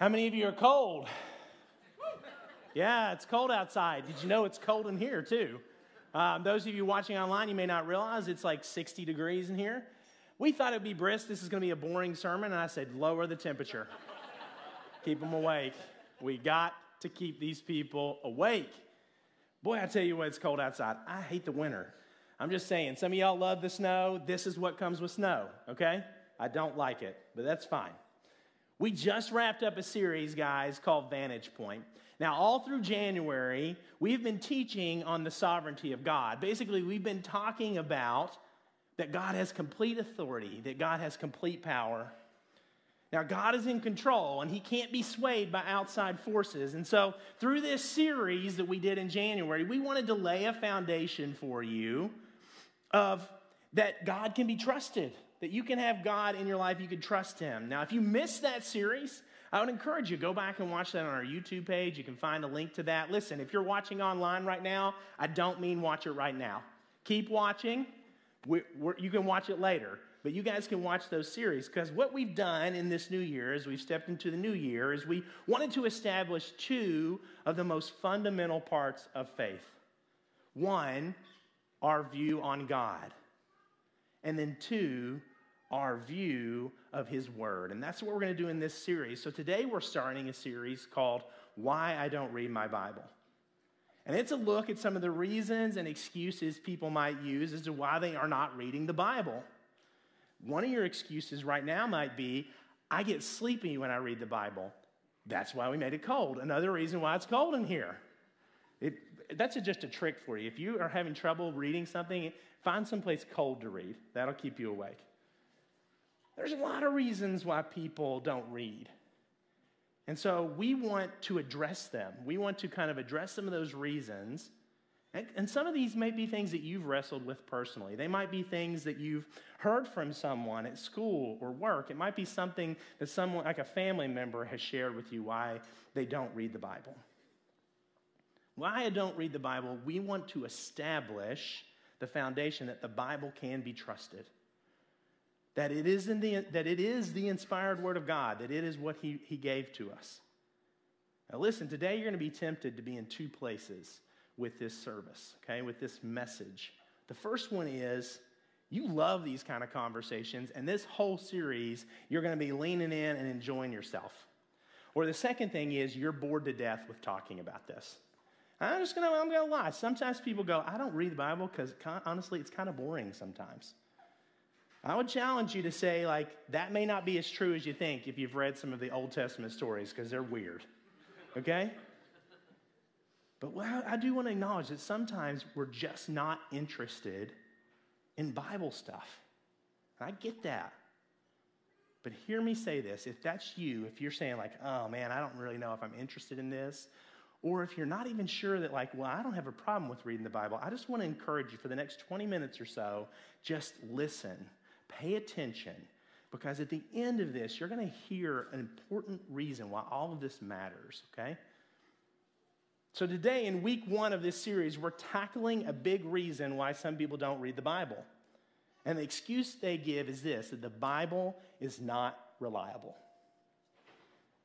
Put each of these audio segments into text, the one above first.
How many of you are cold? Yeah, it's cold outside. Did you know it's cold in here too? Um, those of you watching online, you may not realize it's like 60 degrees in here. We thought it'd be brisk. This is going to be a boring sermon, and I said, lower the temperature. keep them awake. We got to keep these people awake. Boy, I tell you what, it's cold outside. I hate the winter. I'm just saying, some of y'all love the snow. This is what comes with snow, okay? I don't like it, but that's fine. We just wrapped up a series, guys, called Vantage Point. Now, all through January, we've been teaching on the sovereignty of God. Basically, we've been talking about that God has complete authority, that God has complete power. Now, God is in control and he can't be swayed by outside forces. And so, through this series that we did in January, we wanted to lay a foundation for you of that God can be trusted, that you can have God in your life, you can trust Him. Now, if you missed that series, I would encourage you go back and watch that on our YouTube page. You can find a link to that. Listen, if you're watching online right now, I don't mean watch it right now. Keep watching. We're, you can watch it later, but you guys can watch those series because what we've done in this new year, as we've stepped into the new year, is we wanted to establish two of the most fundamental parts of faith. One, our view on God. And then two, our view of His Word. And that's what we're going to do in this series. So today we're starting a series called Why I Don't Read My Bible. And it's a look at some of the reasons and excuses people might use as to why they are not reading the Bible. One of your excuses right now might be I get sleepy when I read the Bible. That's why we made it cold. Another reason why it's cold in here. It, that's a, just a trick for you. If you are having trouble reading something, find someplace cold to read. That'll keep you awake. There's a lot of reasons why people don't read. And so we want to address them. We want to kind of address some of those reasons. And, and, some of these may be things that you've wrestled with personally. They might be things that you've heard from someone at school or work. It might be something that someone, like a family member, has shared with you why they don't read the Bible. Why I don't read the Bible, we want to establish the foundation that the Bible can be trusted that it is, in the, that it is the inspired word of God, that it is what he, he gave to us. Now, listen, today you're going to be tempted to be in two places with this service, okay, with this message. The first one is you love these kind of conversations, and this whole series, you're going to be leaning in and enjoying yourself. Or the second thing is you're bored to death with talking about this. I'm just gonna, I'm gonna lie. Sometimes people go, I don't read the Bible because honestly, it's kind of boring sometimes. I would challenge you to say, like, that may not be as true as you think if you've read some of the Old Testament stories because they're weird. Okay? But I do want to acknowledge that sometimes we're just not interested in Bible stuff. I get that. But hear me say this if that's you, if you're saying, like, oh man, I don't really know if I'm interested in this, or if you're not even sure that, like, well, I don't have a problem with reading the Bible, I just want to encourage you for the next 20 minutes or so, just listen Pay attention because at the end of this, you're going to hear an important reason why all of this matters, okay? So, today, in week one of this series, we're tackling a big reason why some people don't read the Bible. And the excuse they give is this that the Bible is not reliable.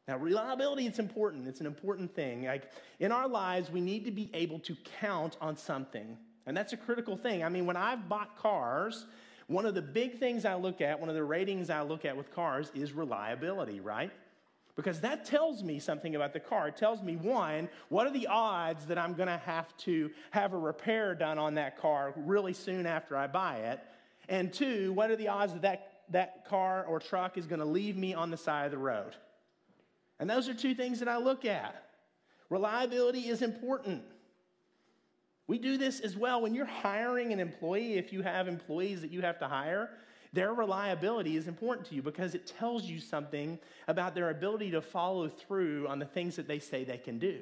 Now, reliability is important. It's an important thing. Like in our lives, we need to be able to count on something. And that's a critical thing. I mean, when I've bought cars, one of the big things I look at, one of the ratings I look at with cars is reliability, right? Because that tells me something about the car. It tells me, one, what are the odds that I'm going to have to have a repair done on that car really soon after I buy it? And two, what are the odds that that, that car or truck is going to leave me on the side of the road? And those are two things that I look at. Reliability is important. We do this as well when you're hiring an employee, if you have employees that you have to hire, their reliability is important to you because it tells you something about their ability to follow through on the things that they say they can do.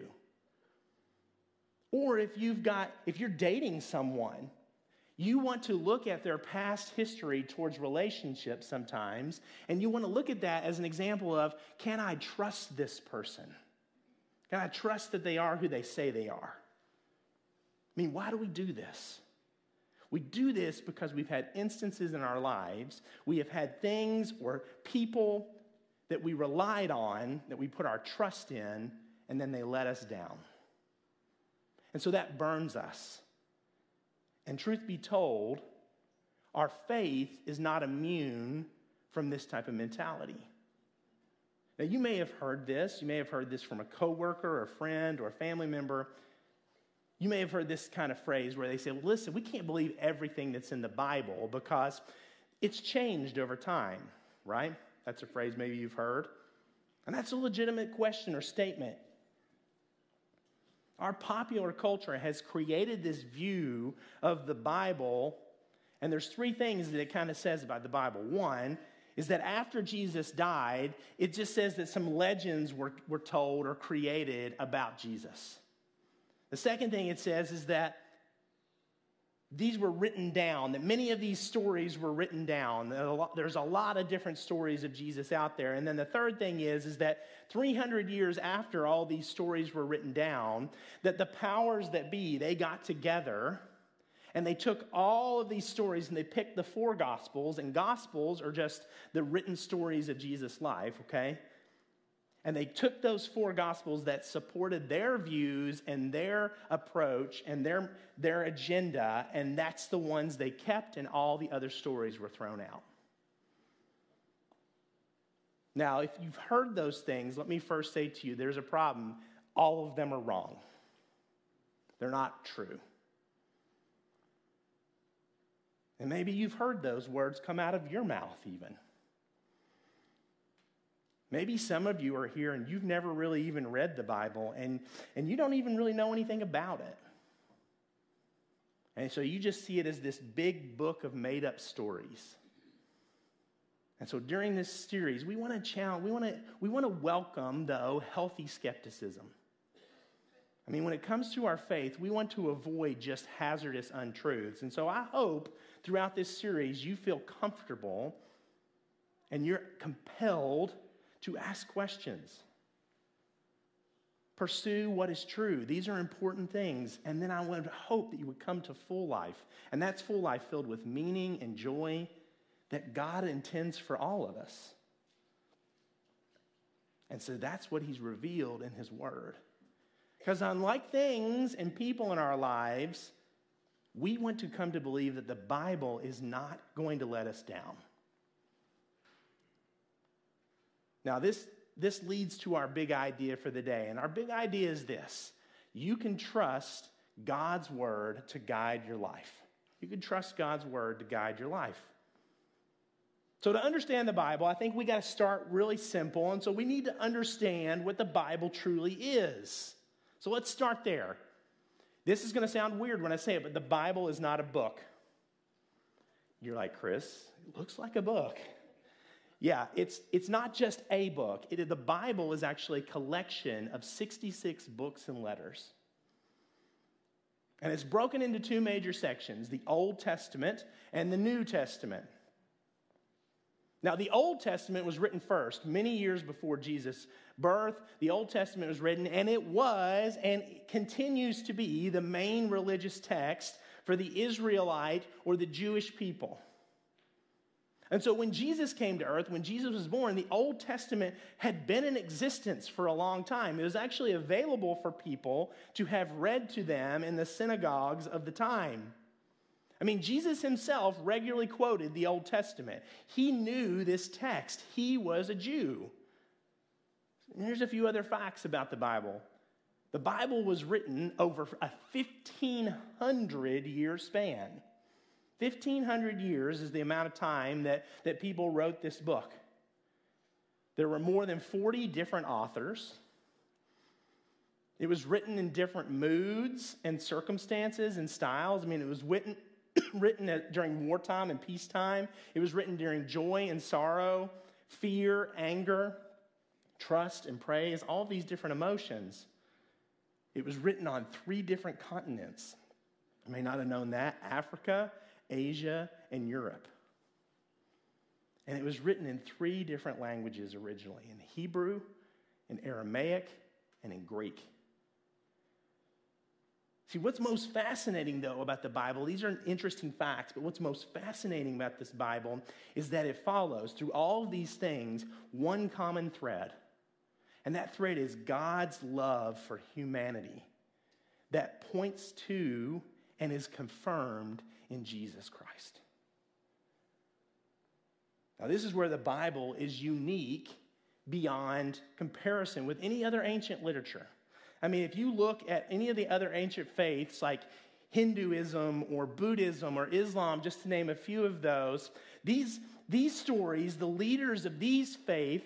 Or if you've got if you're dating someone, you want to look at their past history towards relationships sometimes, and you want to look at that as an example of can I trust this person? Can I trust that they are who they say they are? I mean, why do we do this? We do this because we've had instances in our lives, we have had things or people that we relied on, that we put our trust in, and then they let us down. And so that burns us. And truth be told, our faith is not immune from this type of mentality. Now, you may have heard this. You may have heard this from a coworker or a friend or a family member. You may have heard this kind of phrase where they say, listen, we can't believe everything that's in the Bible because it's changed over time, right? That's a phrase maybe you've heard. And that's a legitimate question or statement. Our popular culture has created this view of the Bible, and there's three things that it kind of says about the Bible. One is that after Jesus died, it just says that some legends were, were told or created about Jesus. The second thing it says is that these were written down, that many of these stories were written down. There's a lot of different stories of Jesus out there. And then the third thing is, is that 300 years after all these stories were written down, that the powers that be, they got together and they took all of these stories and they picked the four gospels, and gospels are just the written stories of Jesus' life, okay? And they took those four gospels that supported their views and their approach and their, their agenda, and that's the ones they kept, and all the other stories were thrown out. Now, if you've heard those things, let me first say to you there's a problem. All of them are wrong, they're not true. And maybe you've heard those words come out of your mouth, even. Maybe some of you are here and you've never really even read the Bible and, and you don't even really know anything about it. And so you just see it as this big book of made up stories. And so during this series, we want to challenge, we want to, we want to welcome, though, healthy skepticism. I mean, when it comes to our faith, we want to avoid just hazardous untruths. And so I hope throughout this series you feel comfortable and you're compelled to ask questions. Pursue what is true. These are important things. And then I would hope that you would come to full life. And that's full life filled with meaning and joy that God intends for all of us. And so that's what He's revealed in His Word. Because unlike things and people in our lives, we want to come to believe that the Bible is not going to let us down. Now, this, this leads to our big idea for the day. And our big idea is this you can trust God's word to guide your life. You can trust God's word to guide your life. So, to understand the Bible, I think we got to start really simple. And so, we need to understand what the Bible truly is. So, let's start there. This is going to sound weird when I say it, but the Bible is not a book. You're like, Chris, it looks like a book. Yeah, it's, it's not just a book. It, the Bible is actually a collection of 66 books and letters. And it's broken into two major sections the Old Testament and the New Testament. Now, the Old Testament was written first, many years before Jesus' birth. The Old Testament was written, and it was and continues to be the main religious text for the Israelite or the Jewish people. And so when Jesus came to earth, when Jesus was born, the Old Testament had been in existence for a long time. It was actually available for people to have read to them in the synagogues of the time. I mean, Jesus himself regularly quoted the Old Testament. He knew this text, he was a Jew. And here's a few other facts about the Bible. The Bible was written over a 1500 year span. 1,500 years is the amount of time that, that people wrote this book. There were more than 40 different authors. It was written in different moods and circumstances and styles. I mean, it was written, written during wartime and peacetime, it was written during joy and sorrow, fear, anger, trust, and praise, all these different emotions. It was written on three different continents. You may not have known that Africa, Asia, and Europe. And it was written in three different languages originally in Hebrew, in Aramaic, and in Greek. See, what's most fascinating, though, about the Bible, these are interesting facts, but what's most fascinating about this Bible is that it follows through all these things one common thread. And that thread is God's love for humanity that points to and is confirmed in Jesus Christ. Now, this is where the Bible is unique beyond comparison with any other ancient literature. I mean, if you look at any of the other ancient faiths like Hinduism or Buddhism or Islam, just to name a few of those, these, these stories, the leaders of these faiths,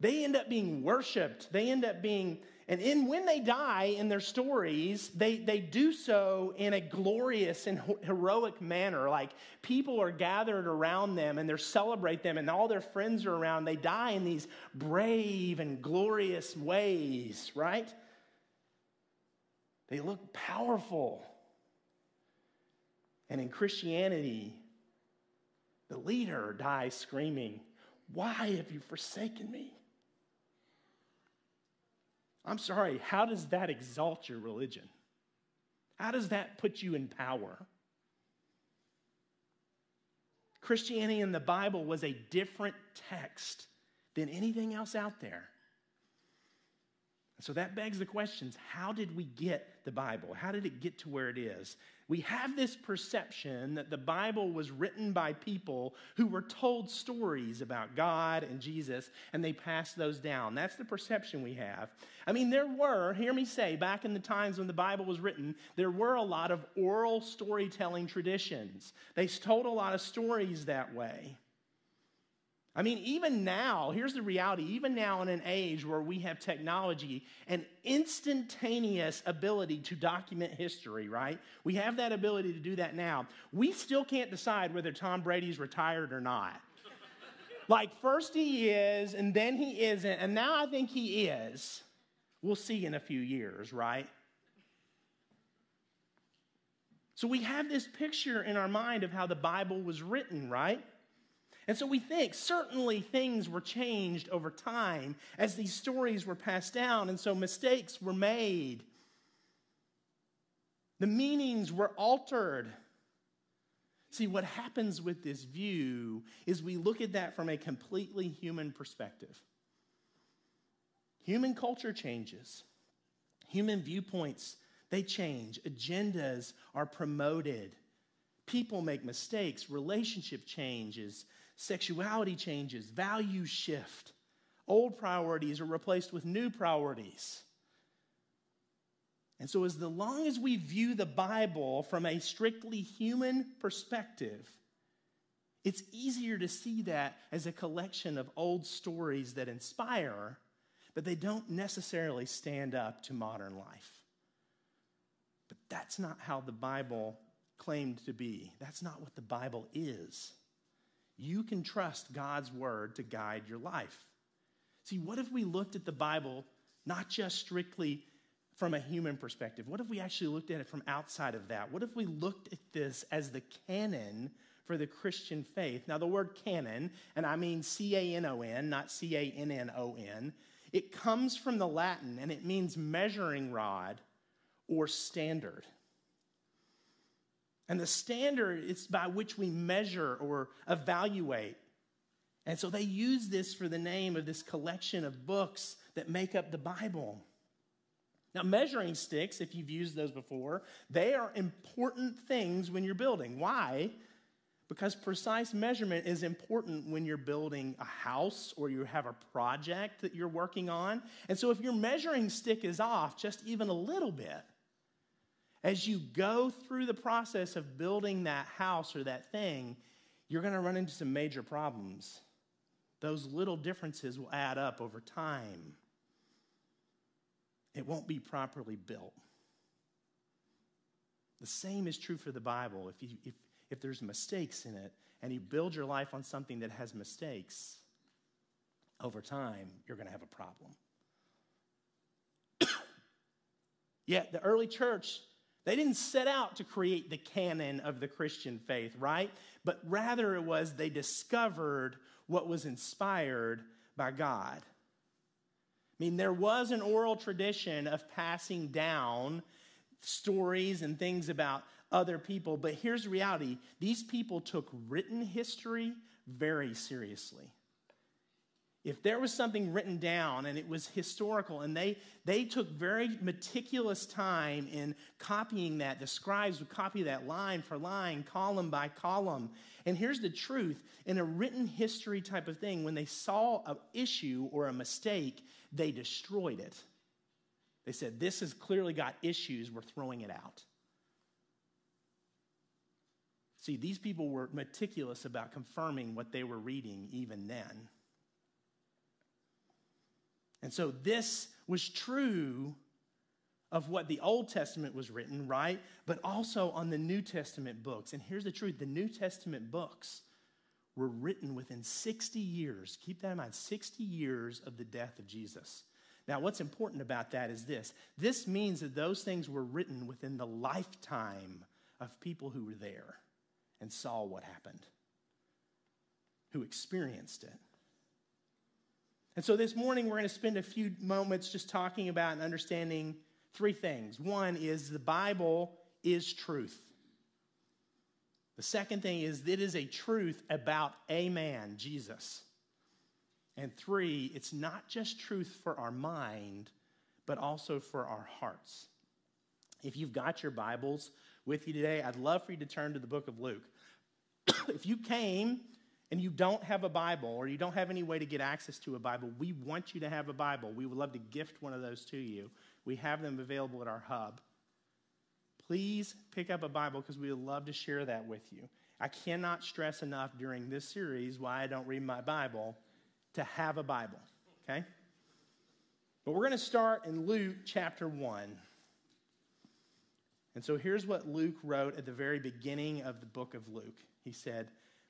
they end up being worshiped. They end up being, and in when they die in their stories, they, they do so in a glorious and heroic manner. Like people are gathered around them and they celebrate them, and all their friends are around. They die in these brave and glorious ways, right? They look powerful. And in Christianity, the leader dies screaming, Why have you forsaken me? I'm sorry, how does that exalt your religion? How does that put you in power? Christianity in the Bible was a different text than anything else out there. So that begs the questions how did we get the Bible? How did it get to where it is? We have this perception that the Bible was written by people who were told stories about God and Jesus and they passed those down. That's the perception we have. I mean, there were, hear me say, back in the times when the Bible was written, there were a lot of oral storytelling traditions. They told a lot of stories that way. I mean, even now, here's the reality even now, in an age where we have technology and instantaneous ability to document history, right? We have that ability to do that now. We still can't decide whether Tom Brady's retired or not. like, first he is, and then he isn't, and now I think he is. We'll see in a few years, right? So we have this picture in our mind of how the Bible was written, right? And so we think certainly things were changed over time as these stories were passed down, and so mistakes were made. The meanings were altered. See, what happens with this view is we look at that from a completely human perspective. Human culture changes, human viewpoints, they change, agendas are promoted. People make mistakes, relationship changes, sexuality changes, values shift. Old priorities are replaced with new priorities. And so, as long as we view the Bible from a strictly human perspective, it's easier to see that as a collection of old stories that inspire, but they don't necessarily stand up to modern life. But that's not how the Bible claimed to be. That's not what the Bible is you can trust God's word to guide your life. See, what if we looked at the Bible not just strictly from a human perspective? What if we actually looked at it from outside of that? What if we looked at this as the canon for the Christian faith? Now, the word canon, and I mean C A N O N, not C A N N O N, it comes from the Latin and it means measuring rod or standard. And the standard is by which we measure or evaluate. And so they use this for the name of this collection of books that make up the Bible. Now, measuring sticks, if you've used those before, they are important things when you're building. Why? Because precise measurement is important when you're building a house or you have a project that you're working on. And so, if your measuring stick is off just even a little bit, as you go through the process of building that house or that thing, you're going to run into some major problems. Those little differences will add up over time. It won't be properly built. The same is true for the Bible. If, you, if, if there's mistakes in it and you build your life on something that has mistakes, over time, you're going to have a problem. Yet the early church they didn't set out to create the canon of the Christian faith, right? But rather it was they discovered what was inspired by God. I mean, there was an oral tradition of passing down stories and things about other people. But here's the reality these people took written history very seriously. If there was something written down and it was historical, and they, they took very meticulous time in copying that, the scribes would copy that line for line, column by column. And here's the truth in a written history type of thing, when they saw an issue or a mistake, they destroyed it. They said, This has clearly got issues, we're throwing it out. See, these people were meticulous about confirming what they were reading even then. And so this was true of what the Old Testament was written, right? But also on the New Testament books. And here's the truth the New Testament books were written within 60 years. Keep that in mind 60 years of the death of Jesus. Now, what's important about that is this this means that those things were written within the lifetime of people who were there and saw what happened, who experienced it. And so this morning, we're going to spend a few moments just talking about and understanding three things. One is the Bible is truth. The second thing is it is a truth about a man, Jesus. And three, it's not just truth for our mind, but also for our hearts. If you've got your Bibles with you today, I'd love for you to turn to the book of Luke. if you came and you don't have a Bible or you don't have any way to get access to a Bible, we want you to have a Bible. We would love to gift one of those to you. We have them available at our hub. Please pick up a Bible because we would love to share that with you. I cannot stress enough during this series why I don't read my Bible to have a Bible, okay? But we're going to start in Luke chapter 1. And so here's what Luke wrote at the very beginning of the book of Luke. He said,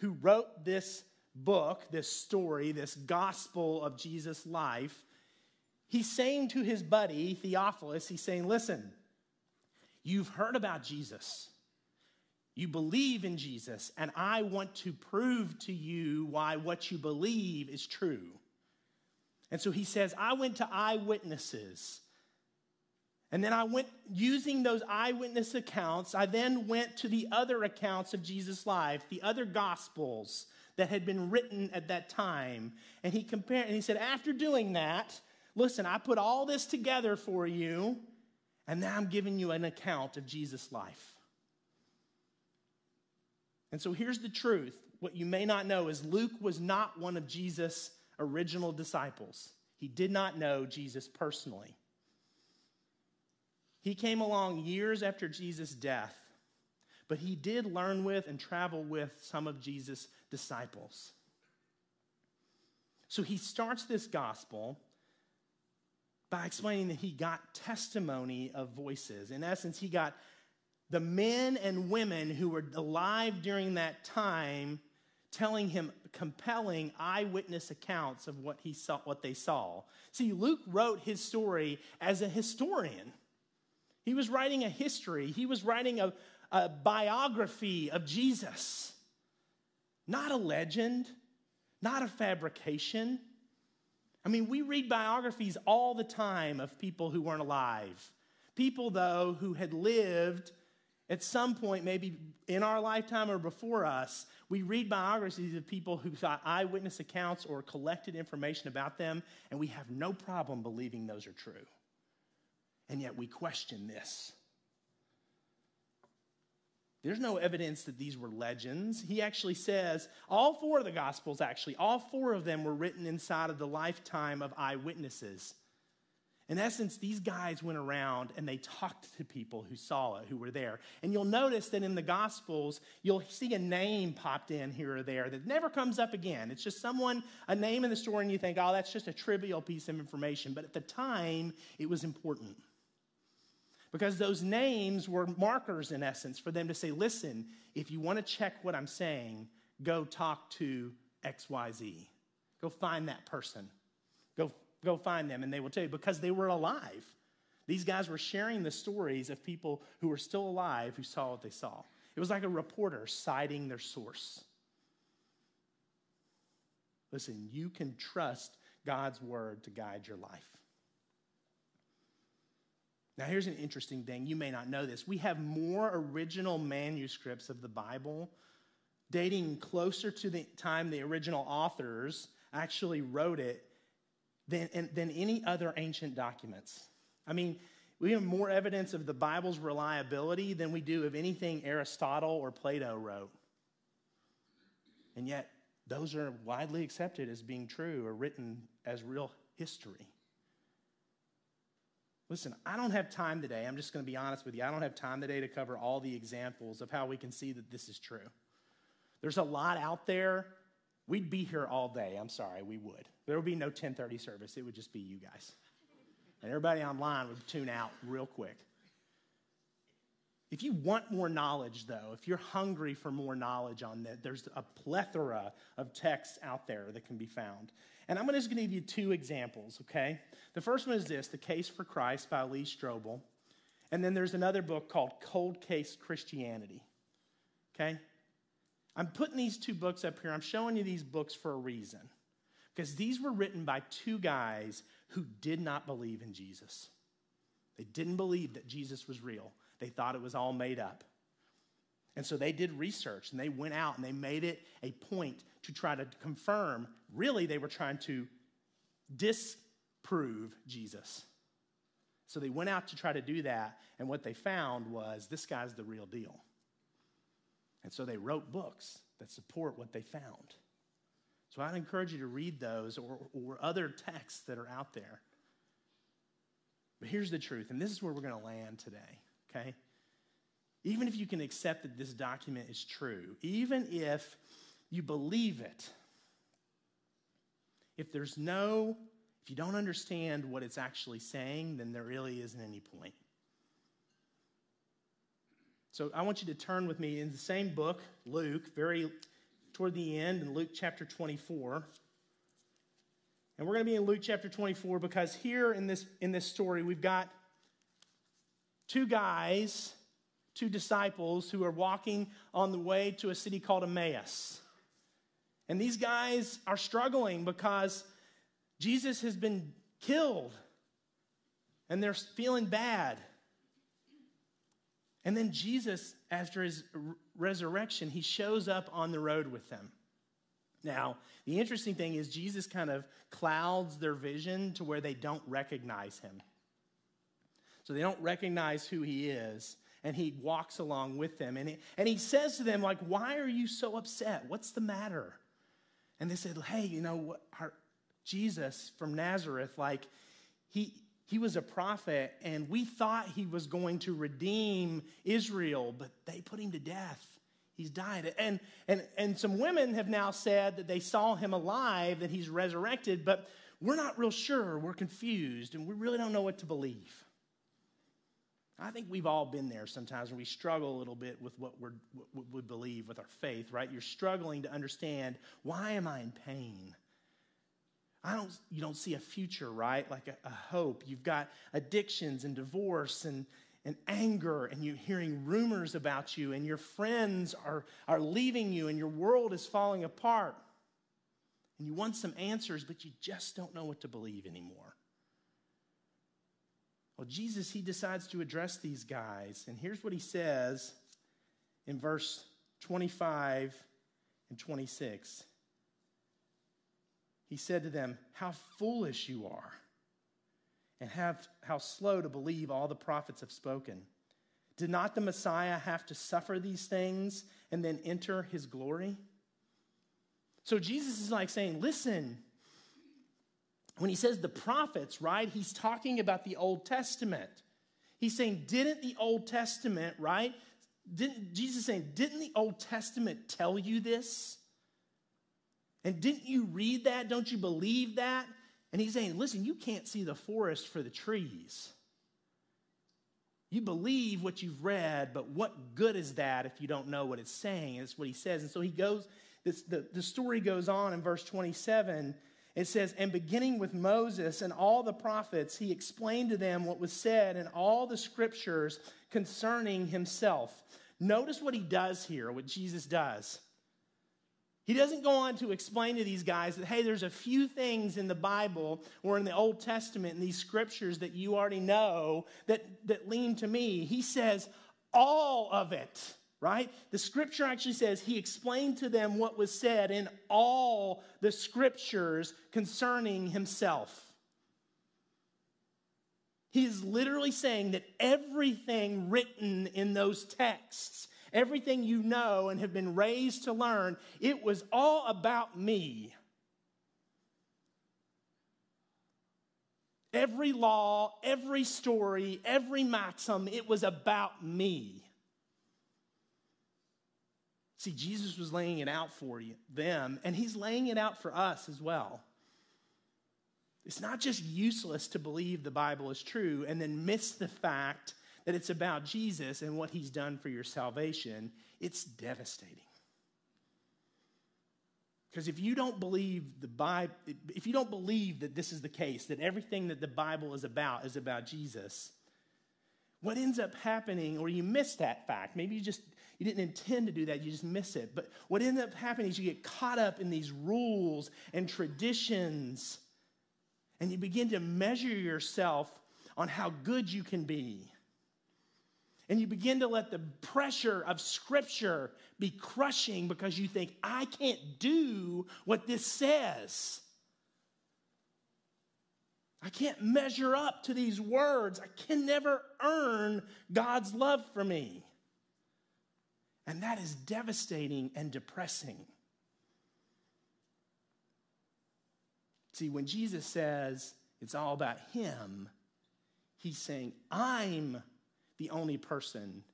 who wrote this book, this story, this gospel of Jesus' life, he's saying to his buddy Theophilus, he's saying, Listen, you've heard about Jesus. You believe in Jesus, and I want to prove to you why what you believe is true. And so he says, I went to eyewitnesses and then I went, using those eyewitness accounts, I then went to the other accounts of Jesus' life, the other gospels that had been written at that time. And he compared, and he said, after doing that, listen, I put all this together for you, and now I'm giving you an account of Jesus' life. And so here's the truth. What you may not know is Luke was not one of Jesus' original disciples. He did not know Jesus personally. He came along years after Jesus' death, but he did learn with and travel with some of Jesus' disciples. So he starts this gospel by explaining that he got testimony of voices. In essence, he got the men and women who were alive during that time telling him compelling eyewitness accounts of what he saw what they saw. See, Luke wrote his story as a historian. He was writing a history, he was writing a, a biography of Jesus, not a legend, not a fabrication. I mean, we read biographies all the time of people who weren't alive. People, though, who had lived at some point, maybe in our lifetime or before us, we read biographies of people who saw eyewitness accounts or collected information about them, and we have no problem believing those are true and yet we question this. There's no evidence that these were legends. He actually says all four of the Gospels, actually, all four of them were written inside of the lifetime of eyewitnesses. In essence, these guys went around and they talked to people who saw it, who were there. And you'll notice that in the Gospels, you'll see a name popped in here or there that never comes up again. It's just someone, a name in the story, and you think, oh, that's just a trivial piece of information. But at the time, it was important. Because those names were markers, in essence, for them to say, listen, if you want to check what I'm saying, go talk to XYZ. Go find that person. Go, go find them, and they will tell you because they were alive. These guys were sharing the stories of people who were still alive who saw what they saw. It was like a reporter citing their source. Listen, you can trust God's word to guide your life. Now, here's an interesting thing. You may not know this. We have more original manuscripts of the Bible dating closer to the time the original authors actually wrote it than, than any other ancient documents. I mean, we have more evidence of the Bible's reliability than we do of anything Aristotle or Plato wrote. And yet, those are widely accepted as being true or written as real history. Listen, I don't have time today. I'm just going to be honest with you. I don't have time today to cover all the examples of how we can see that this is true. There's a lot out there. We'd be here all day. I'm sorry, we would. There would be no 1030 service. It would just be you guys. And everybody online would tune out real quick. If you want more knowledge, though, if you're hungry for more knowledge on that, there's a plethora of texts out there that can be found. And I'm just going to give you two examples, okay? The first one is this The Case for Christ by Lee Strobel. And then there's another book called Cold Case Christianity, okay? I'm putting these two books up here. I'm showing you these books for a reason. Because these were written by two guys who did not believe in Jesus. They didn't believe that Jesus was real, they thought it was all made up. And so they did research and they went out and they made it a point to try to confirm. Really, they were trying to disprove Jesus. So they went out to try to do that. And what they found was this guy's the real deal. And so they wrote books that support what they found. So I'd encourage you to read those or, or other texts that are out there. But here's the truth, and this is where we're going to land today, okay? Even if you can accept that this document is true, even if you believe it, if there's no, if you don't understand what it's actually saying, then there really isn't any point. So I want you to turn with me in the same book, Luke, very toward the end in Luke chapter 24. And we're going to be in Luke chapter 24 because here in this, in this story, we've got two guys, two disciples who are walking on the way to a city called Emmaus. And these guys are struggling because Jesus has been killed and they're feeling bad. And then Jesus, after his resurrection, he shows up on the road with them. Now, the interesting thing is, Jesus kind of clouds their vision to where they don't recognize him. So they don't recognize who he is, and he walks along with them. And he, and he says to them, like, why are you so upset? What's the matter? And they said, hey, you know, our, Jesus from Nazareth, like, he, he was a prophet, and we thought he was going to redeem Israel, but they put him to death. He's died. And, and, and some women have now said that they saw him alive, that he's resurrected, but we're not real sure. We're confused, and we really don't know what to believe. I think we've all been there sometimes when we struggle a little bit with what, we're, what we believe with our faith, right? You're struggling to understand why am I in pain? I don't, you don't see a future, right? Like a, a, hope. You've got addictions and divorce and, and anger, and you're hearing rumors about you, and your friends are, are leaving you, and your world is falling apart. And you want some answers, but you just don't know what to believe anymore. Well, Jesus, he decides to address these guys, and here's what he says in verse 25 and 26 he said to them, How foolish you are, and have, how slow to believe all the prophets have spoken. Did not the Messiah have to suffer these things and then enter his glory? So Jesus is like saying, Listen, when he says the prophets, right, he's talking about the Old Testament. He's saying, Didn't the Old Testament, right? Didn't Jesus saying, Didn't the Old Testament tell you this? And didn't you read that? Don't you believe that? And he's saying, listen, you can't see the forest for the trees. You believe what you've read, but what good is that if you don't know what it's saying? That's what he says. And so he goes, this, the, the story goes on in verse 27. It says, And beginning with Moses and all the prophets, he explained to them what was said in all the scriptures concerning himself. Notice what he does here, what Jesus does. He doesn't go on to explain to these guys that, hey, there's a few things in the Bible or in the Old Testament in these scriptures that you already know that, that lean to me. He says, all of it, right? The scripture actually says he explained to them what was said in all the scriptures concerning himself. He is literally saying that everything written in those texts everything you know and have been raised to learn, it was all about me. Every law, every story, every maxim, it was about me. See, Jesus was laying it out for you, them, and he's laying it out for us as well. It's not just useless to believe the Bible is true and then miss the fact that it's about Jesus and what he's done for your salvation, it's devastating. Because if you don't believe the Bible, if you don't believe that this is the case, that everything that the Bible is about is about Jesus, what ends up happening, or you miss that fact, maybe you just you didn't intend to do that, you just miss it. But what ends up happening is you get caught up in these rules and traditions, and you begin to measure yourself on how good you can be and you begin to let the pressure of Scripture be crushing because you think, I can't do what this says. I can't measure up to these words. I can never earn God's love for me. And that is devastating and depressing. See, when Jesus says it's all about Him, He's saying, I'm the only person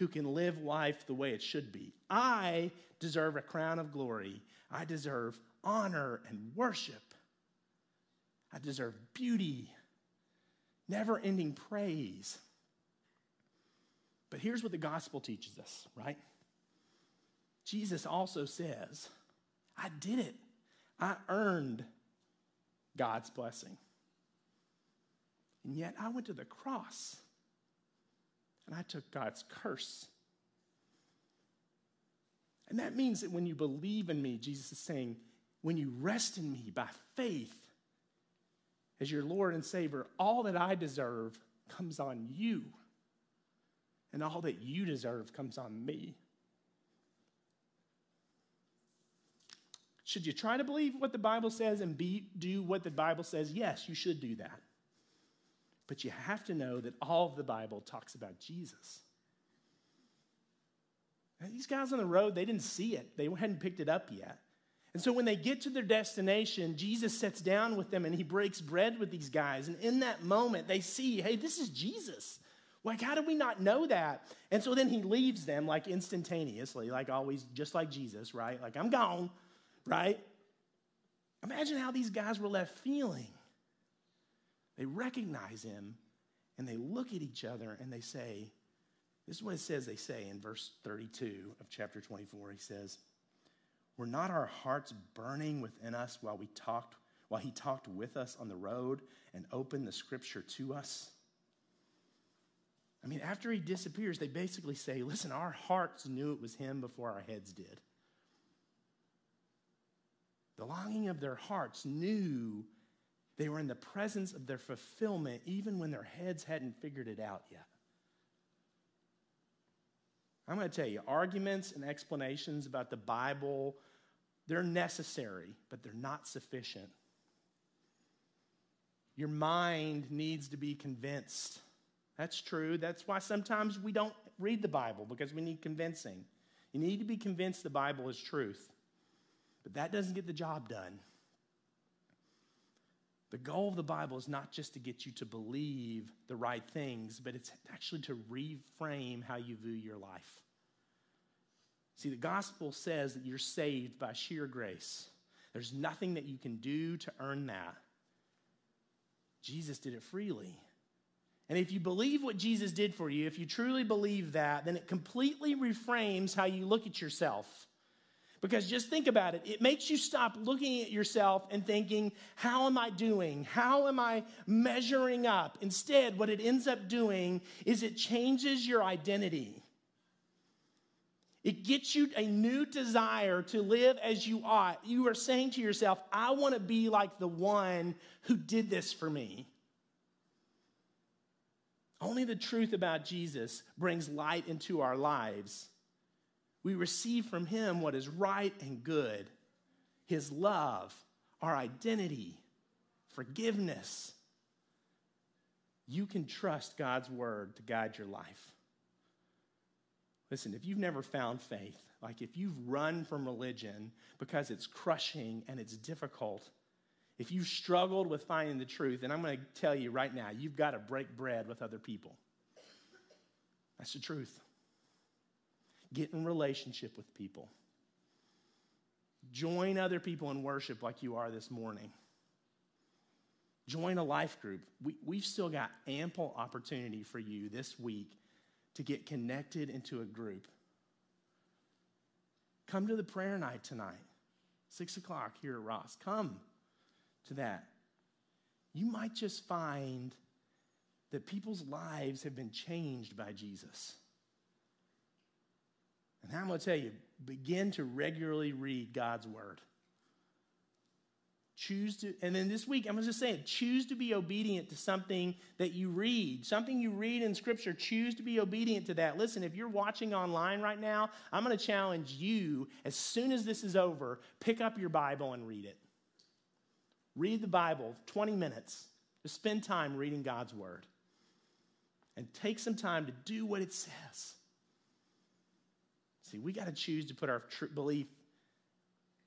who can live life the way it should be. I deserve a crown of glory. I deserve honor and worship. I deserve beauty, never ending praise. But here's what the gospel teaches us, right? Jesus also says, I did it. I earned God's blessing. And yet I went to the cross and I took God's curse. And that means that when you believe in me, Jesus is saying, when you rest in me by faith as your Lord and Savior, all that I deserve comes on you. And all that you deserve comes on me. Should you try to believe what the Bible says and be, do what the Bible says? Yes, you should do that. But you have to know that all of the Bible talks about Jesus. These guys on the road, they didn't see it, they hadn't picked it up yet. And so when they get to their destination, Jesus sits down with them and he breaks bread with these guys. And in that moment, they see, hey, this is Jesus. Like, how do we not know that? And so then he leaves them like instantaneously, like always, just like Jesus, right? Like, I'm gone, right? Imagine how these guys were left feeling. They recognize him and they look at each other and they say, This is what it says they say in verse 32 of chapter 24. He says, Were not our hearts burning within us while we talked, while he talked with us on the road and opened the scripture to us? I mean, after he disappears, they basically say, Listen, our hearts knew it was him before our heads did. The longing of their hearts knew they were in the presence of their fulfillment even when their heads hadn't figured it out yet. I'm going to tell you, arguments and explanations about the Bible, they're necessary, but they're not sufficient. Your mind needs to be convinced. That's true. That's why sometimes we don't read the Bible because we need convincing. You need to be convinced the Bible is truth. But that doesn't get the job done. The goal of the Bible is not just to get you to believe the right things, but it's actually to reframe how you view your life. See, the gospel says that you're saved by sheer grace. There's nothing that you can do to earn that. Jesus did it freely. And if you believe what Jesus did for you, if you truly believe that, then it completely reframes how you look at yourself. Because just think about it, it makes you stop looking at yourself and thinking, How am I doing? How am I measuring up? Instead, what it ends up doing is it changes your identity. It gets you a new desire to live as you ought. You are saying to yourself, I want to be like the one who did this for me. Only the truth about Jesus brings light into our lives. We receive from him what is right and good his love, our identity, forgiveness. You can trust God's word to guide your life. Listen, if you've never found faith, like if you've run from religion because it's crushing and it's difficult, if you've struggled with finding the truth, and I'm going to tell you right now, you've got to break bread with other people. That's the truth. Get in relationship with people. Join other people in worship like you are this morning. Join a life group. We, we've still got ample opportunity for you this week to get connected into a group. Come to the prayer night tonight, six o'clock here at Ross. Come to that. You might just find that people's lives have been changed by Jesus. And I'm going to tell you begin to regularly read God's word. Choose to, and then this week, I'm going to just saying, choose to be obedient to something that you read, something you read in Scripture. Choose to be obedient to that. Listen, if you're watching online right now, I'm going to challenge you as soon as this is over, pick up your Bible and read it. Read the Bible 20 minutes. Just spend time reading God's Word. And take some time to do what it says. See, we got to choose to put our tr- belief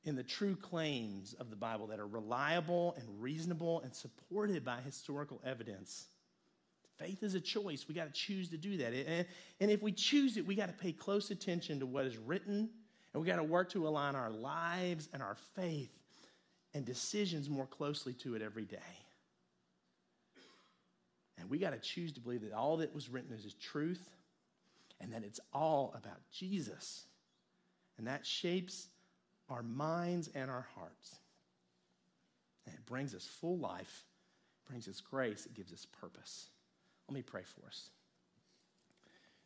in the true claims of the Bible that are reliable and reasonable and supported by historical evidence. Faith is a choice. We got to choose to do that. And, and if we choose it, we got to pay close attention to what is written, and we got to work to align our lives and our faith and decisions more closely to it every day. And we got to choose to believe that all that was written is truth and that it's all about Jesus. And that shapes our minds and our hearts. And it brings us full life, brings us grace, it gives us purpose. Let me pray for us.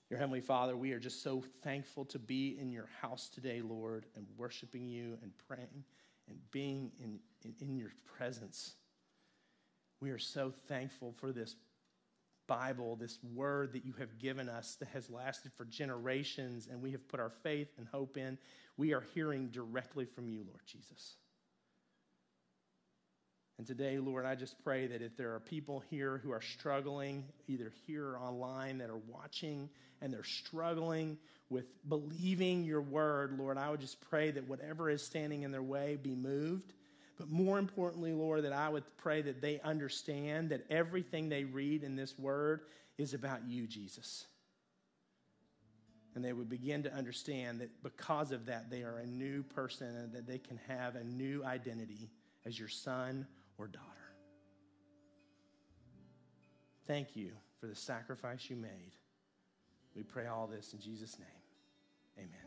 Your Heavenly Father, we are just so thankful to be in your house today, Lord, and worshiping you and praying and being in, in, in your presence. We are so thankful for this Bible, this word that you have given us that has lasted for generations and we have put our faith and hope in. We are hearing directly from you, Lord Jesus. And today, Lord, I just pray that if there are people here who are struggling, either here or online, that are watching and they're struggling with believing your word, Lord, I would just pray that whatever is standing in their way be moved. But more importantly, Lord, that I would pray that they understand that everything they read in this word is about you, Jesus. And they would begin to understand that because of that, they are a new person and that they can have a new identity as your son or daughter. Thank you for the sacrifice you made. We pray all this in Jesus' name. Amen.